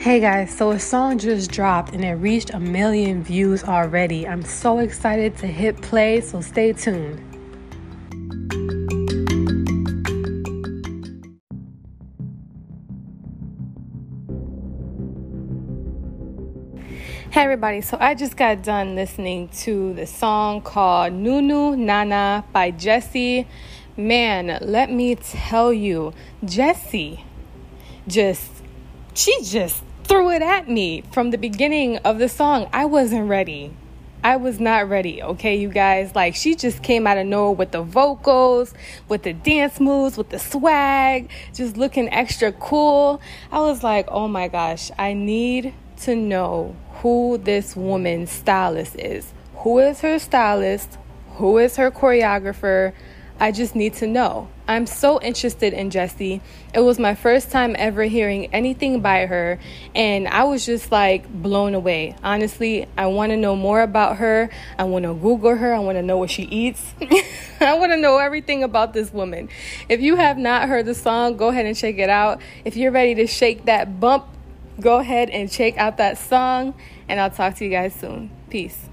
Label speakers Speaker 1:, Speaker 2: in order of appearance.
Speaker 1: Hey guys, so a song just dropped and it reached a million views already. I'm so excited to hit play, so stay tuned. Hey everybody, so I just got done listening to the song called Nunu Nana by Jessi. Man, let me tell you, Jessi just she just threw it at me from the beginning of the song. I wasn't ready. I was not ready, okay, you guys? Like, she just came out of nowhere with the vocals, with the dance moves, with the swag, just looking extra cool. I was like, oh my gosh, I need to know who this woman's stylist is. Who is her stylist? Who is her choreographer? I just need to know. I'm so interested in Jessi. It was my first time ever hearing anything by her, and I was just like blown away. Honestly, I want to know more about her. I want to Google her. I want to know what she eats. I want to know everything about this woman. If you have not heard the song, go ahead and check it out. If you're ready to shake that bump, go ahead and check out that song, and I'll talk to you guys soon. Peace.